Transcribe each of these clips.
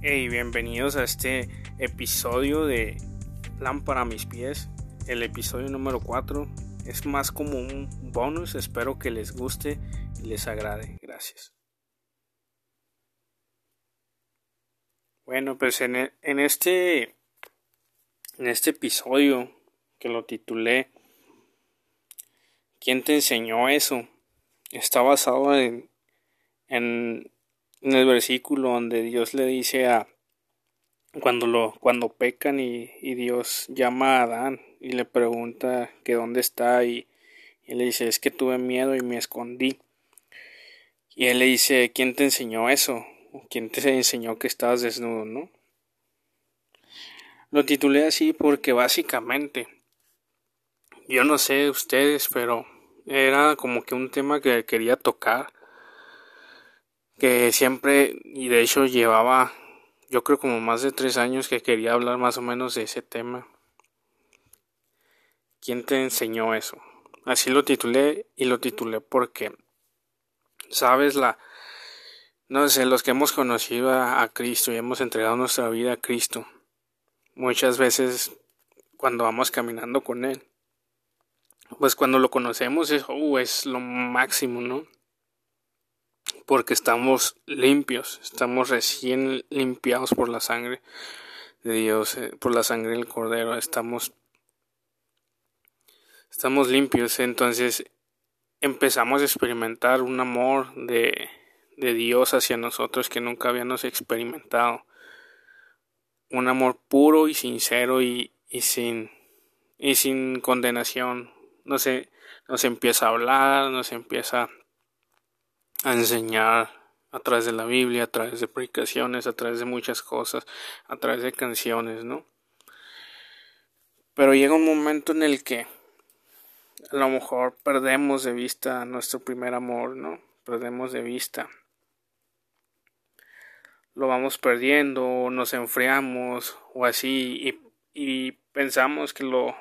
Hey, bienvenidos a este episodio de Lámpara a mis pies, el episodio número 4. Es más como un bonus, espero que les guste y les agrade. Gracias. Bueno, pues en, e, en este en este episodio que lo titulé ¿Quién te enseñó eso? Está basado en, en en el versículo donde Dios le dice a cuando lo cuando pecan y, Dios llama a Adán y le pregunta que dónde está y, y, le dice es que tuve miedo y me escondí y él le dice quién te enseñó eso quién te enseñó que estabas desnudo no lo titulé así porque básicamente yo no sé ustedes pero era como que un tema que quería tocar que siempre y de hecho llevaba yo creo como más de tres años que quería hablar más o menos de ese tema. ¿Quién te enseñó eso? Así lo titulé y lo titulé porque, sabes, la, no sé, los que hemos conocido a, Cristo y hemos entregado nuestra vida a Cristo, muchas veces cuando vamos caminando con Él, pues cuando lo conocemos es, uh, es lo máximo, ¿no? Porque estamos limpios, estamos recién limpiados por la sangre de Dios, eh, por la sangre del Cordero, estamos, estamos limpios, entonces empezamos a experimentar un amor de, de Dios hacia nosotros que nunca habíamos experimentado, un amor puro y sincero y, y sin, y sin condenación, no sé, nos empieza a hablar, nos empieza a enseñar a través de la Biblia, a través de predicaciones, a través de muchas cosas, a través de canciones, ¿no? Pero llega un momento en el que a lo mejor perdemos de vista nuestro primer amor, ¿no? Perdemos de vista. Lo vamos perdiendo, nos enfriamos o así y, y pensamos que lo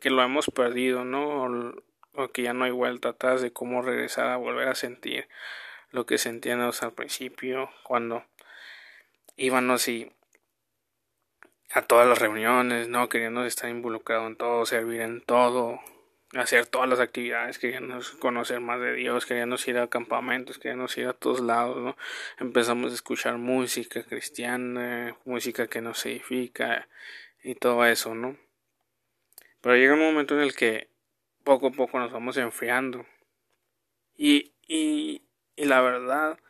que lo hemos perdido, ¿no? O que ya no hay vuelta atrás de cómo regresar a volver a sentir lo que sentíamos al principio cuando íbamos y a todas las reuniones, no queríamos estar involucrado en todo, servir en todo, hacer todas las actividades, queríamos conocer más de Dios, queríamos ir a campamentos, queríamos ir a todos lados, ¿no? Empezamos a escuchar música cristiana, música que nos edifica y todo eso, ¿no? Pero llega un momento en el que poco a poco nos vamos enfriando. Y, y, y la verdad,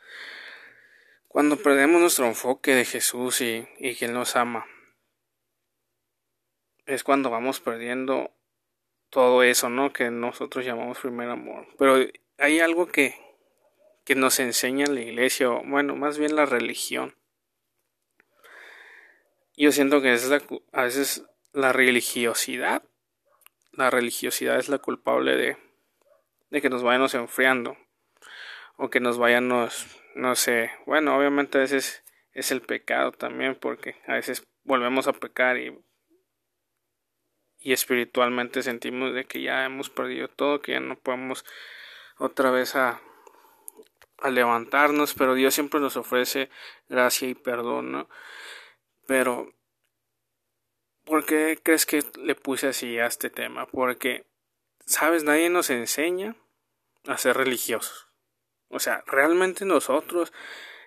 cuando perdemos nuestro enfoque de Jesús y, y que Él nos ama, es cuando vamos perdiendo todo eso, ¿no? Que nosotros llamamos primer amor. Pero hay algo que, que nos enseña la iglesia, o bueno, más bien la religión. Yo siento que es la, a veces la religiosidad la religiosidad es la culpable de, de que nos vayamos enfriando o que nos vayamos, no sé, bueno, obviamente a veces es el pecado también porque a veces volvemos a pecar y, y espiritualmente sentimos de que ya hemos perdido todo, que ya no podemos otra vez a, a levantarnos, pero Dios siempre nos ofrece gracia y perdón, ¿no? Pero ¿Por qué crees que le puse así a este tema? Porque, sabes, nadie nos enseña a ser religiosos. O sea, realmente nosotros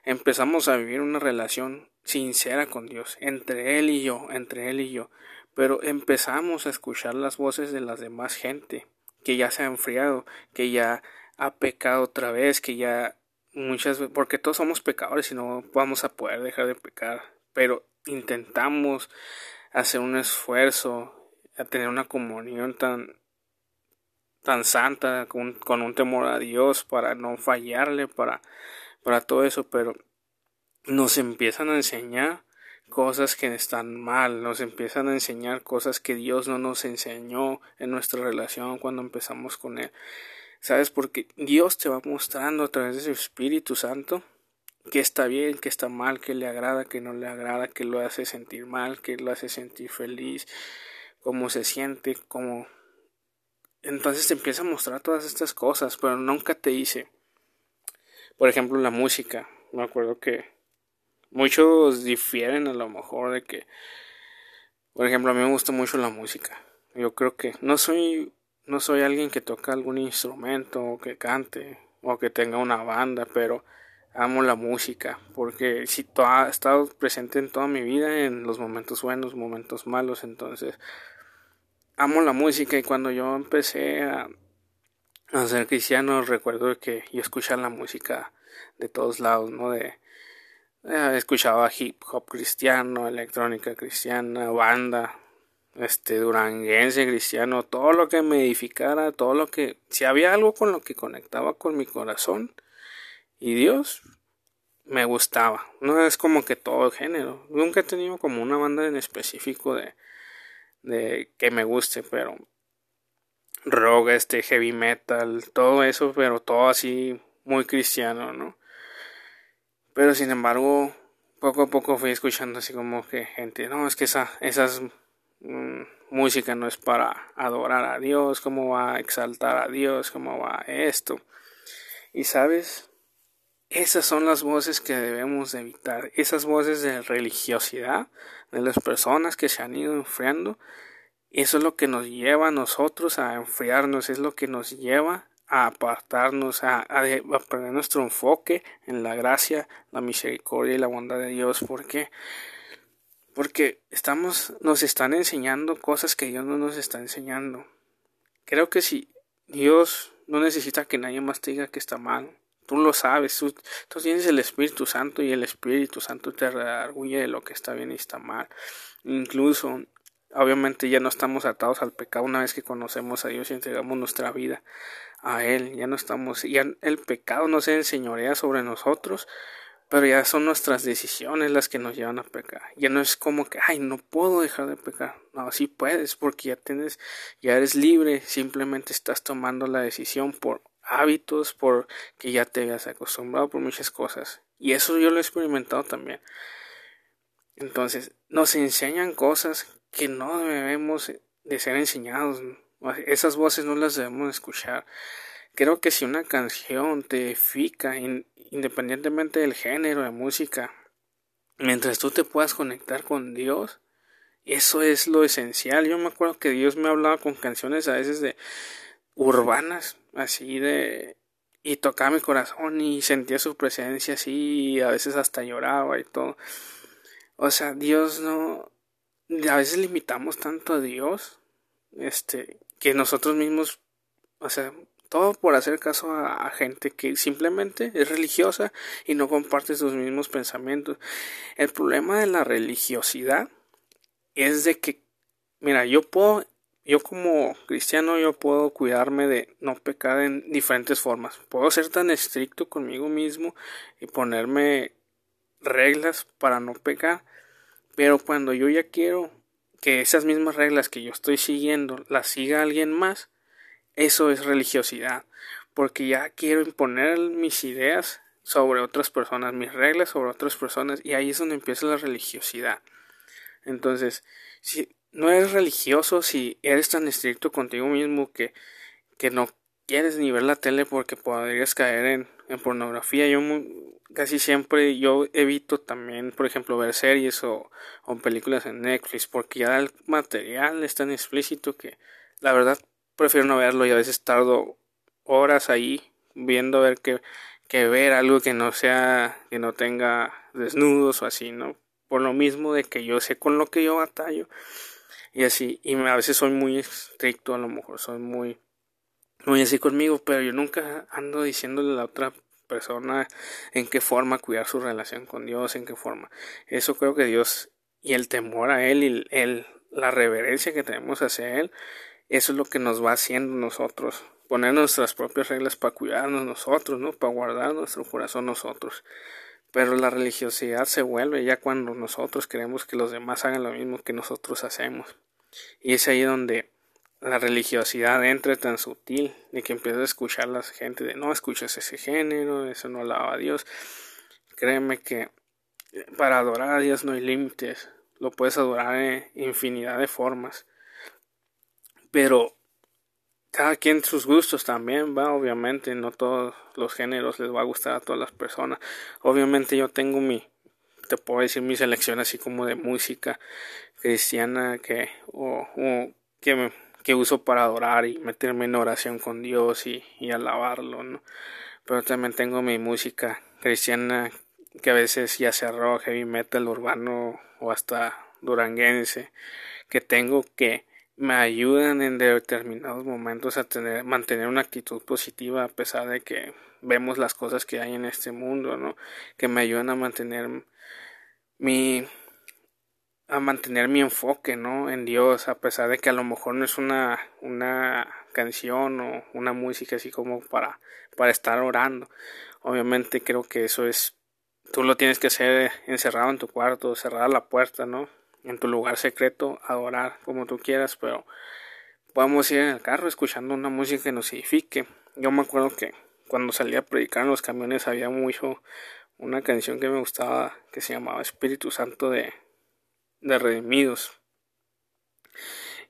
empezamos a vivir una relación sincera con Dios, entre Él y yo, entre Él y yo. Pero empezamos a escuchar las voces de las demás gente, que ya se ha enfriado, que ya ha pecado otra vez, que ya muchas veces, porque todos somos pecadores y no vamos a poder dejar de pecar, pero intentamos hacer un esfuerzo, a tener una comunión tan tan santa, con, con, un temor a Dios, para no fallarle, para, para todo eso, pero nos empiezan a enseñar cosas que están mal, nos empiezan a enseñar cosas que Dios no nos enseñó en nuestra relación cuando empezamos con Él. ¿Sabes? Porque Dios te va mostrando a través de su Espíritu Santo que está bien, que está mal, que le agrada, que no le agrada, que lo hace sentir mal, que lo hace sentir feliz, cómo se siente, cómo... Entonces te empieza a mostrar todas estas cosas, pero nunca te dice. Por ejemplo, la música. Me acuerdo que muchos difieren a lo mejor de que, por ejemplo, a mí me gusta mucho la música. Yo creo que no soy, no soy alguien que toca algún instrumento o que cante o que tenga una banda, pero amo la música porque si ha estado presente en toda mi vida en los momentos buenos, momentos malos, entonces amo la música y cuando yo empecé a, a ser cristiano recuerdo que yo escuchaba la música de todos lados, ¿no? De eh, escuchaba hip hop cristiano, electrónica cristiana, banda, este duranguense cristiano, todo lo que me edificara, todo lo que si había algo con lo que conectaba con mi corazón y Dios me gustaba. No es como que todo el género. Nunca he tenido como una banda en específico de de que me guste, pero rock, este heavy metal, todo eso, pero todo así muy cristiano, ¿no? Pero sin embargo, poco a poco fui escuchando así como que gente, no, es que esa, esas mm, música no es para adorar a Dios, cómo va a exaltar a Dios, cómo va esto. Y sabes, esas son las voces que debemos evitar, esas voces de religiosidad de las personas que se han ido enfriando. Eso es lo que nos lleva a nosotros a enfriarnos, es lo que nos lleva a apartarnos, a, perder nuestro enfoque en la gracia, la misericordia y la bondad de Dios. ¿Por qué? Porque estamos, nos están enseñando cosas que Dios no nos está enseñando. Creo que si Dios no necesita que nadie más diga que está mal, Tú lo sabes, tú, tienes el Espíritu Santo y el Espíritu Santo te redarguye de lo que está bien y está mal. Incluso, obviamente ya no estamos atados al pecado una vez que conocemos a Dios y entregamos nuestra vida a Él. Ya no estamos, ya el pecado no se enseñorea sobre nosotros, pero ya son nuestras decisiones las que nos llevan a pecar. Ya no es como que, ay, no puedo dejar de pecar. No, sí puedes, porque ya tienes, ya eres libre, simplemente estás tomando la decisión por hábitos, por que ya te hayas acostumbrado por muchas cosas. Y eso yo lo he experimentado también. Entonces, nos enseñan cosas que no debemos de ser enseñados. Esas voces no las debemos escuchar. Creo que si una canción te edifica, independientemente del género de música, mientras tú te puedas conectar con Dios, eso es lo esencial. Yo me acuerdo que Dios me hablaba con canciones a veces de urbanas, así de y tocaba mi corazón y sentía su presencia así y a veces hasta lloraba y todo. O sea, Dios no a veces limitamos tanto a Dios este que nosotros mismos o sea, todo por hacer caso a, a, gente que simplemente es religiosa y no comparte sus mismos pensamientos. El problema de la religiosidad es de que, mira, yo puedo yo como cristiano yo puedo cuidarme de no pecar en diferentes formas. Puedo ser tan estricto conmigo mismo y ponerme reglas para no pecar, pero cuando yo ya quiero que esas mismas reglas que yo estoy siguiendo las siga alguien más, eso es religiosidad, porque ya quiero imponer mis ideas sobre otras personas, mis reglas sobre otras personas, y ahí es donde empieza la religiosidad. Entonces, si no eres religioso si eres tan estricto contigo mismo que, que no quieres ni ver la tele porque podrías caer en, pornografía. Yo casi siempre yo evito también, por ejemplo, ver series o, o, películas en Netflix porque ya el material es tan explícito que la verdad prefiero no verlo y a veces tardo horas ahí viendo ver que, que ver algo que no sea que no tenga desnudos o así, ¿no? Por lo mismo de que yo sé con lo que yo batallo y así, y a veces soy muy estricto, a lo mejor soy muy, muy así conmigo, pero yo nunca ando diciéndole a la otra persona en qué forma cuidar su relación con Dios, en qué forma. Eso creo que Dios y el temor a Él y el, la reverencia que tenemos hacia Él, eso es lo que nos va haciendo nosotros, poner nuestras propias reglas para cuidarnos nosotros, ¿no? Para guardar nuestro corazón nosotros. Pero la religiosidad se vuelve ya cuando nosotros queremos que los demás hagan lo mismo que nosotros hacemos. Y es ahí donde la religiosidad entra tan sutil de que empieza a escuchar la gente de no escuchas ese género, eso no alaba a Dios. Créeme que para adorar a Dios no hay límites, lo puedes adorar en infinidad de formas. Pero cada quien sus gustos también va obviamente no todos los géneros les va a gustar a todas las personas obviamente yo tengo mi te puedo decir mi selección así como de música cristiana que o, que, que uso para adorar y meterme en oración con Dios y, y alabarlo, ¿no? Pero también tengo mi música cristiana que a veces ya rock, heavy metal, urbano o hasta duranguense, que tengo que me ayudan en determinados momentos a tener, mantener una actitud positiva a pesar de que vemos las cosas que hay en este mundo, ¿no? Que me ayudan a mantener mi a mantener mi enfoque, ¿no? En Dios, a pesar de que a lo mejor no es una una canción o una música así como para para estar orando. Obviamente creo que eso es tú lo tienes que hacer encerrado en tu cuarto, cerrada la puerta, ¿no? En tu lugar secreto, adorar como tú quieras, pero podemos ir en el carro escuchando una música que nos edifique. Yo me acuerdo que cuando salía a predicar en los camiones había mucho una canción que me gustaba que se llamaba Espíritu Santo de, de Redimidos.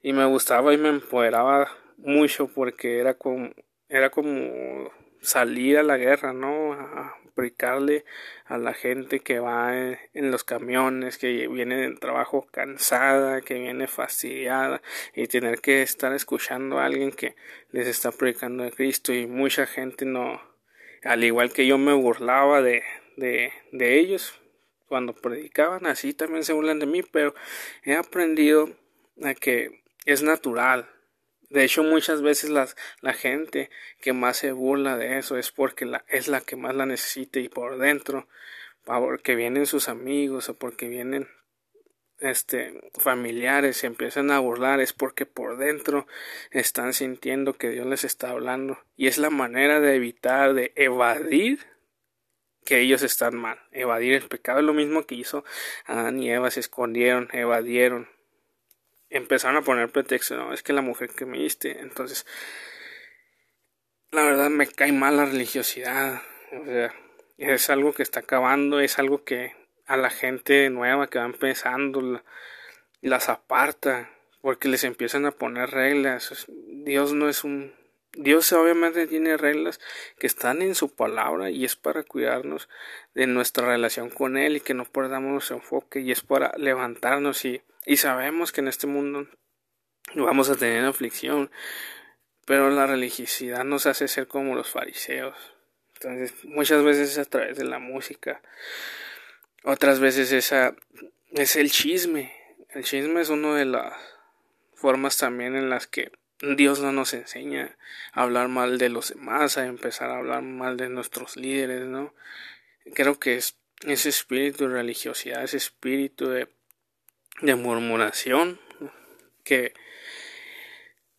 Y me gustaba y me empoderaba mucho porque era como, era como salir a la guerra, ¿no? A explicarle a la gente que va en los camiones, que viene del trabajo cansada, que viene fastidiada y tener que estar escuchando a alguien que les está predicando de Cristo y mucha gente no, al igual que yo me burlaba de, de, de ellos cuando predicaban, así también se burlan de mí, pero he aprendido a que es natural de hecho, muchas veces las, la gente que más se burla de eso es porque la, es la que más la necesita y por dentro, porque vienen sus amigos o porque vienen este familiares se empiezan a burlar es porque por dentro están sintiendo que Dios les está hablando. Y es la manera de evitar de evadir que ellos están mal. Evadir el pecado es lo mismo que hizo Adán y Eva se escondieron evadieron empezaron a poner pretexto, no, es que la mujer que me diste, entonces, la verdad me cae mal la religiosidad, o sea, es algo que está acabando, es algo que a la gente nueva que va empezando las aparta, porque les empiezan a poner reglas, Dios no es un Dios obviamente tiene reglas que están en su palabra y es para cuidarnos de nuestra relación con Él y que no perdamos enfoque y es para levantarnos y y sabemos que en este mundo vamos a tener aflicción, pero la religiosidad nos hace ser como los fariseos. Entonces, muchas veces es a través de la música, otras veces esa es el chisme. El chisme es una de las formas también en las que Dios no nos enseña a hablar mal de los demás, a empezar a hablar mal de nuestros líderes, ¿no? Creo que es ese espíritu de religiosidad, ese espíritu de de murmuración que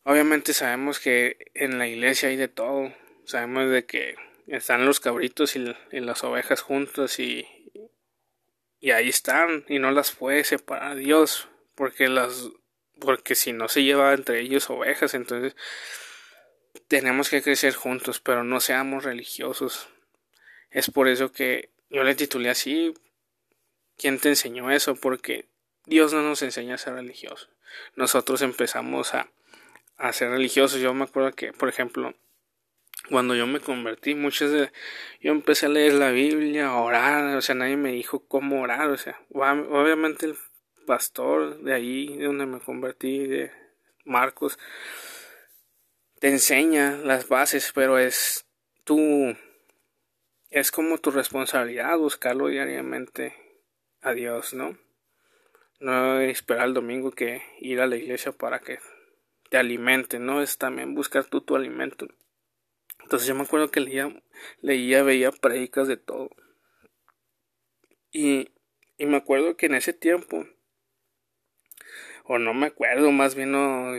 obviamente sabemos que en la iglesia hay de todo sabemos de que están los cabritos y, las ovejas juntos y, y ahí están y no las puede separar Dios porque las porque si no se lleva entre ellos ovejas entonces tenemos que crecer juntos pero no seamos religiosos es por eso que yo le titulé así ¿quién te enseñó eso? porque Dios no nos enseña a ser religiosos. Nosotros empezamos a, a ser religiosos. Yo me acuerdo que, por ejemplo, cuando yo me convertí, muchas de, yo empecé a leer la Biblia, a orar, o sea, nadie me dijo cómo orar, o sea, obviamente el pastor de ahí, de donde me convertí, de Marcos, te enseña las bases, pero es tu, es como tu responsabilidad buscarlo diariamente a Dios, ¿no? No esperar el domingo que ir a la iglesia para que te alimente, ¿no? Es también buscar tú tu alimento. Entonces yo me acuerdo que leía, leía, veía predicas de todo. Y, y me acuerdo que en ese tiempo, o no me acuerdo, más bien no,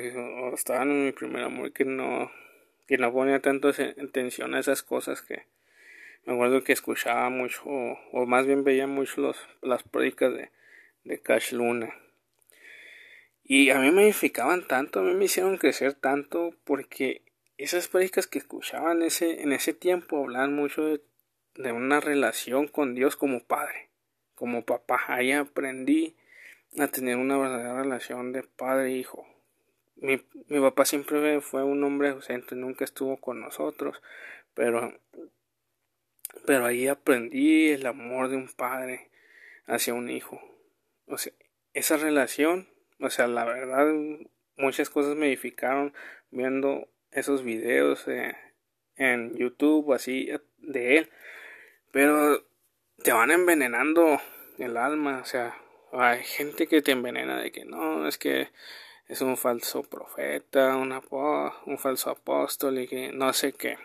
estaba en mi primer amor que no, que no ponía tanto atención a esas cosas que me acuerdo que escuchaba mucho, o, o más bien veía mucho los, las predicas de, de Cash Luna. Y a mí me edificaban tanto, a mí me hicieron crecer tanto porque esas predicas que escuchaban ese, en ese tiempo hablaban mucho de, una relación con Dios como padre, como papá. Ahí aprendí a tener una verdadera relación de padre e hijo. Mi, mi papá siempre fue un hombre ausente, nunca estuvo con nosotros, pero, pero ahí aprendí el amor de un padre hacia un hijo. O sea, esa relación, o sea, la verdad, muchas cosas me edificaron viendo esos videos eh, en YouTube así de él. Pero te van envenenando el alma, o sea, hay gente que te envenena de que no, es que es un falso profeta, un, un falso apóstol y que no sé qué.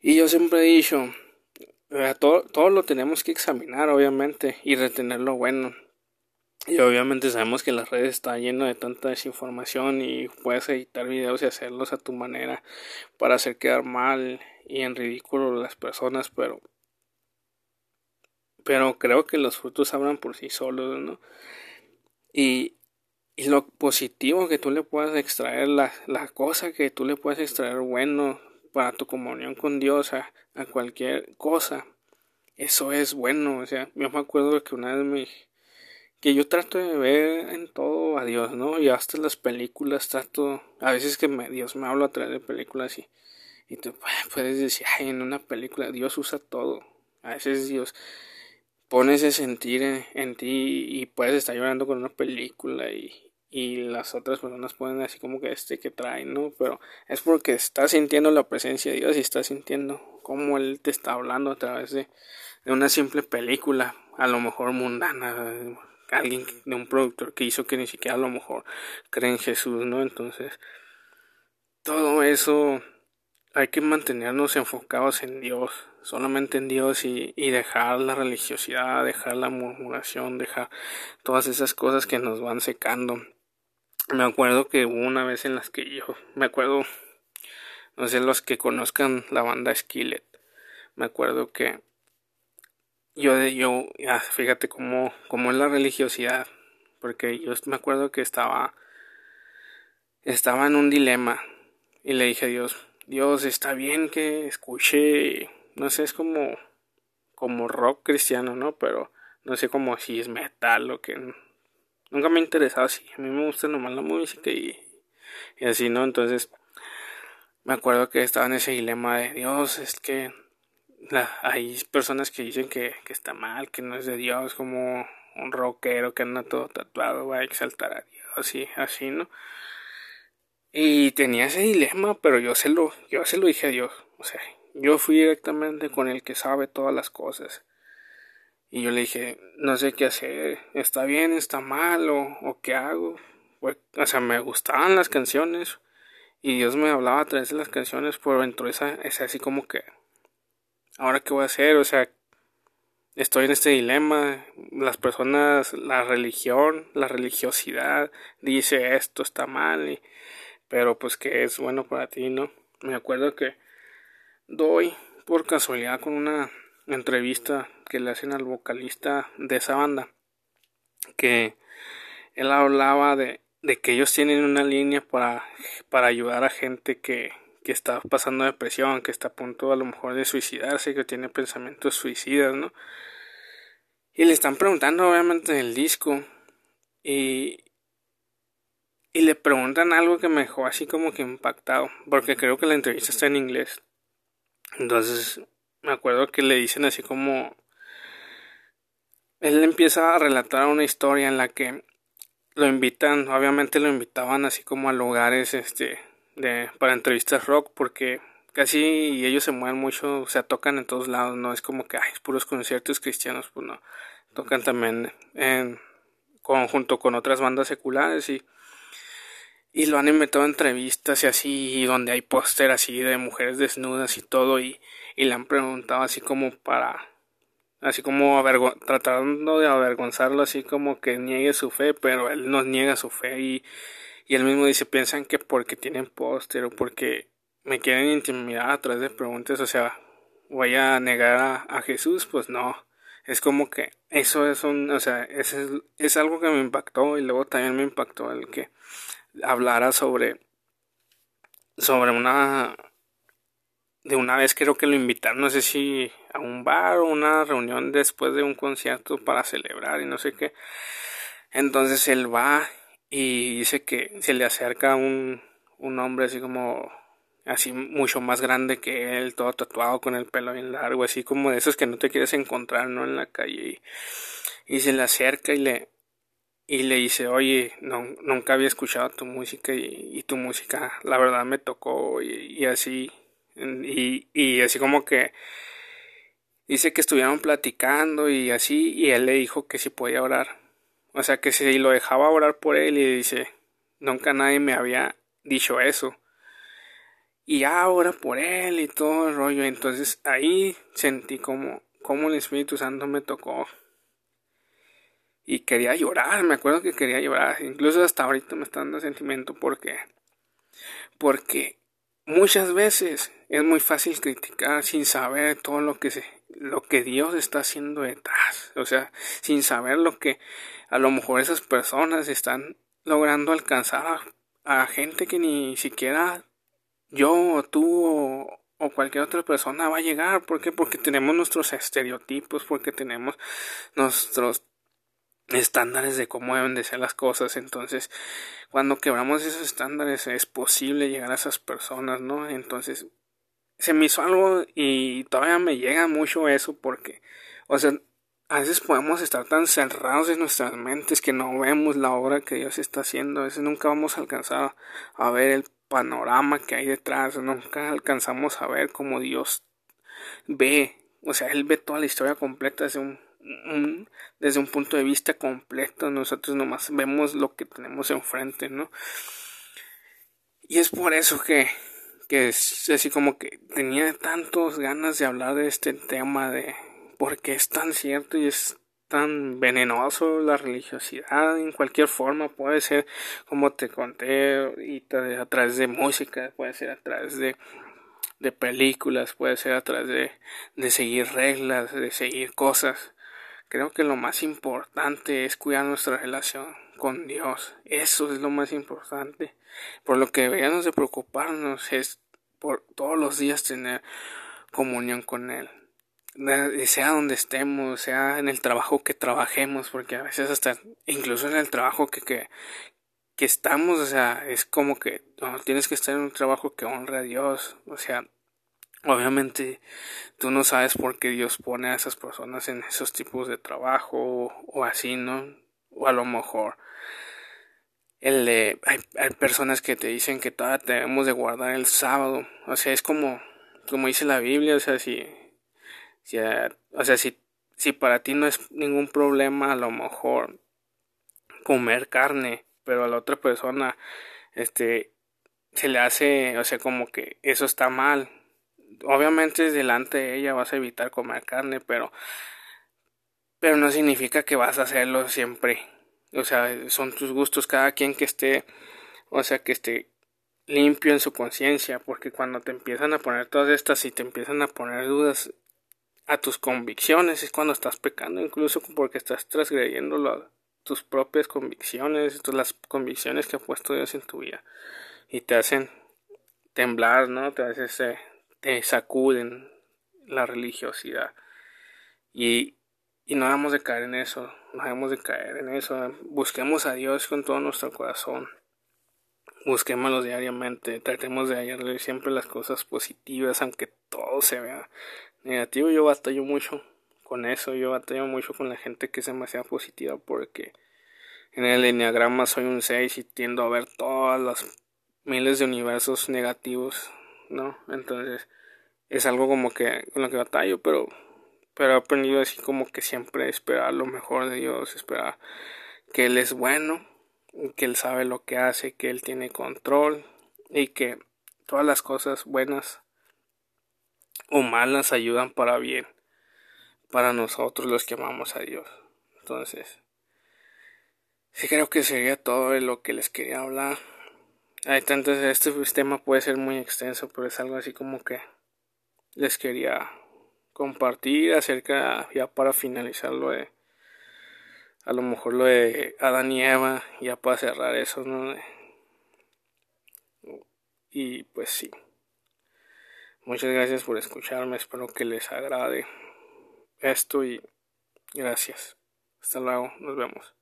Y yo siempre he dicho, todo, todo lo tenemos que examinar, obviamente, y retener lo bueno. Y obviamente sabemos que las redes están llenas de tanta desinformación y puedes editar videos y hacerlos a tu manera para hacer quedar mal y en ridículo a las personas, pero pero creo que los frutos hablan por sí solos, ¿no? Y, y lo positivo que tú le puedas extraer, la, cosa que tú le puedas extraer bueno para tu comunión con Dios, a, a cualquier cosa, eso es bueno, o sea, yo me acuerdo que una vez me que yo trato de ver en todo a Dios, ¿no? Y hasta las películas trato, a veces que me, Dios me habla a través de películas y, y tú puedes decir, ay, en una película Dios usa todo. A veces Dios pone ese sentir en, ti y puedes estar llorando con una película y, y las otras personas pueden así como que este que trae, ¿no? Pero es porque estás sintiendo la presencia de Dios y estás sintiendo cómo Él te está hablando a través de, de una simple película, a lo mejor mundana, alguien de un productor que hizo que ni siquiera a lo mejor cree en Jesús, ¿no? Entonces, todo eso hay que mantenernos enfocados en Dios, solamente en Dios y, y, dejar la religiosidad, dejar la murmuración, dejar todas esas cosas que nos van secando. Me acuerdo que hubo una vez en las que yo, me acuerdo, no sé, los que conozcan la banda Skillet, me acuerdo que yo, yo, ya, fíjate cómo, cómo es la religiosidad, porque yo me acuerdo que estaba, estaba en un dilema y le dije a Dios, Dios, está bien que escuche, no sé, es como, como rock cristiano, ¿no? Pero no sé cómo si es metal o que nunca me ha interesado así, a mí me gusta nomás la música y, así, ¿no? Entonces, me acuerdo que estaba en ese dilema de Dios, es que hay personas que dicen que, que, está mal, que no es de Dios, como un rockero que anda todo tatuado, va a exaltar a Dios y así, ¿no? Y tenía ese dilema, pero yo se lo, yo se lo dije a Dios. O sea, yo fui directamente con el que sabe todas las cosas. Y yo le dije, no sé qué hacer, está bien, está mal, o, o qué hago. O sea, me gustaban las canciones. Y Dios me hablaba a través de las canciones, pero dentro esa, es así como que ahora qué voy a hacer, o sea, estoy en este dilema, las personas, la religión, la religiosidad dice esto está mal, pero pues que es bueno para ti, ¿no? Me acuerdo que doy por casualidad con una entrevista que le hacen al vocalista de esa banda, que él hablaba de, de que ellos tienen una línea para, para ayudar a gente que, que está pasando depresión, que está a punto a lo mejor de suicidarse, que tiene pensamientos suicidas, ¿no? Y le están preguntando obviamente en el disco y, y le preguntan algo que me dejó así como que impactado, porque creo que la entrevista está en inglés. Entonces me acuerdo que le dicen así como él empieza a relatar una historia en la que lo invitan, obviamente lo invitaban así como a lugares este de, para entrevistas rock porque casi ellos se mueven mucho, o sea, tocan en todos lados, no es como que hay puros conciertos cristianos, pues no, tocan también en conjunto con otras bandas seculares y y lo han inventado en entrevistas y así donde hay póster así de mujeres desnudas y todo y, y le han preguntado así como para así como tratando de avergonzarlo así como que niegue su fe pero él no niega su fe y y él mismo dice, piensan que porque tienen póster o porque me quieren intimidar a través de preguntas, o sea, voy a negar a, Jesús, pues no. Es como que eso es un, o sea, es, es algo que me impactó y luego también me impactó el que hablara sobre, sobre una, de una vez creo que lo invitaron, no sé si a un bar o una reunión después de un concierto para celebrar y no sé qué. Entonces él va y dice que se le acerca un, un hombre así como así mucho más grande que él, todo tatuado con el pelo bien largo, así como de esos que no te quieres encontrar, ¿no? En la calle. Y, se le acerca y le, y le dice, oye, no, nunca había escuchado tu música y, tu música, la verdad me tocó y, así, y, y así como que dice que estuvieron platicando y así, y él le dijo que si podía orar. O sea, que si lo dejaba orar por él y dice, nunca nadie me había dicho eso y ahora por él y todo el rollo. Entonces ahí sentí como, como el Espíritu Santo me tocó. Y quería llorar, me acuerdo que quería llorar. Incluso hasta ahorita me está dando sentimiento porque, porque muchas veces es muy fácil criticar sin saber todo lo que se, lo que Dios está haciendo detrás. O sea, sin saber lo que a lo mejor esas personas están logrando alcanzar a, a gente que ni siquiera yo o tú o, cualquier otra persona va a llegar. ¿Por qué? Porque tenemos nuestros estereotipos, porque tenemos nuestros estándares de cómo deben de ser las cosas. Entonces, cuando quebramos esos estándares es posible llegar a esas personas, ¿no? Entonces, se me hizo algo y todavía me llega mucho eso porque, o sea, a veces podemos estar tan cerrados en nuestras mentes que no vemos la obra que Dios está haciendo. A veces nunca vamos a alcanzar a ver el panorama que hay detrás, nunca alcanzamos a ver cómo Dios ve, o sea, Él ve toda la historia completa desde un, desde un punto de vista completo, nosotros nomás vemos lo que tenemos enfrente, ¿no? Y es por eso que, que es así como que tenía tantas ganas de hablar de este tema de porque es tan cierto y es tan venenoso la religiosidad en cualquier forma puede ser como te conté y a través de música puede ser a través de de películas puede ser a través de, de seguir reglas de seguir cosas. Creo que lo más importante es cuidar nuestra relación con Dios. Eso es lo más importante. Por lo que deberíamos de preocuparnos es por todos los días tener comunión con Él. Sea donde estemos, sea en el trabajo que trabajemos, porque a veces hasta incluso en el trabajo que, que, que estamos, o sea, es como que no, tienes que estar en un trabajo que honra a Dios, o sea, obviamente tú no sabes por qué Dios pone a esas personas en esos tipos de trabajo o, o así, ¿no? A lo mejor el hay, hay personas que te dicen que todavía debemos de guardar el sábado, o sea, es como, como dice la Biblia, o sea, si si, o sea, si, si para ti no es ningún problema, a lo mejor comer carne, pero a la otra persona, este, se le hace, o sea, como que eso está mal. Obviamente delante de ella vas a evitar comer carne, pero, pero no significa que vas a hacerlo siempre. O sea, son tus gustos, cada quien que esté, o sea, que esté limpio en su conciencia, porque cuando te empiezan a poner todas estas y te empiezan a poner dudas, a tus convicciones, es cuando estás pecando, incluso porque estás transgrediendo tus propias convicciones, las convicciones que ha puesto Dios en tu vida y te hacen temblar, ¿no? Te hacen, te sacuden la religiosidad y, y no debemos de caer en eso, no debemos de caer en eso, busquemos a Dios con todo nuestro corazón busquémoslo diariamente, tratemos de hallarle siempre las cosas positivas, aunque todo se vea negativo. Yo batallo mucho con eso, yo batallo mucho con la gente que es demasiado positiva porque en el enneagrama soy un 6 y tiendo a ver todas las miles de universos negativos, ¿no? Entonces es algo como que con lo que batallo, pero pero he aprendido así como que siempre esperar lo mejor de Dios, esperar que Él es bueno que Él sabe lo que hace, que Él tiene control y que todas las cosas buenas o malas ayudan para bien para nosotros los que amamos a Dios. Entonces, sí creo que sería todo de lo que les quería hablar. Hay tantos, este tema puede ser muy extenso, pero es algo así como que les quería compartir acerca, ya para finalizar lo de a lo mejor lo de Adán y Eva ya para cerrar eso, ¿no? Y pues sí. Muchas gracias por escucharme, espero que les agrade esto y gracias. Hasta luego, nos vemos.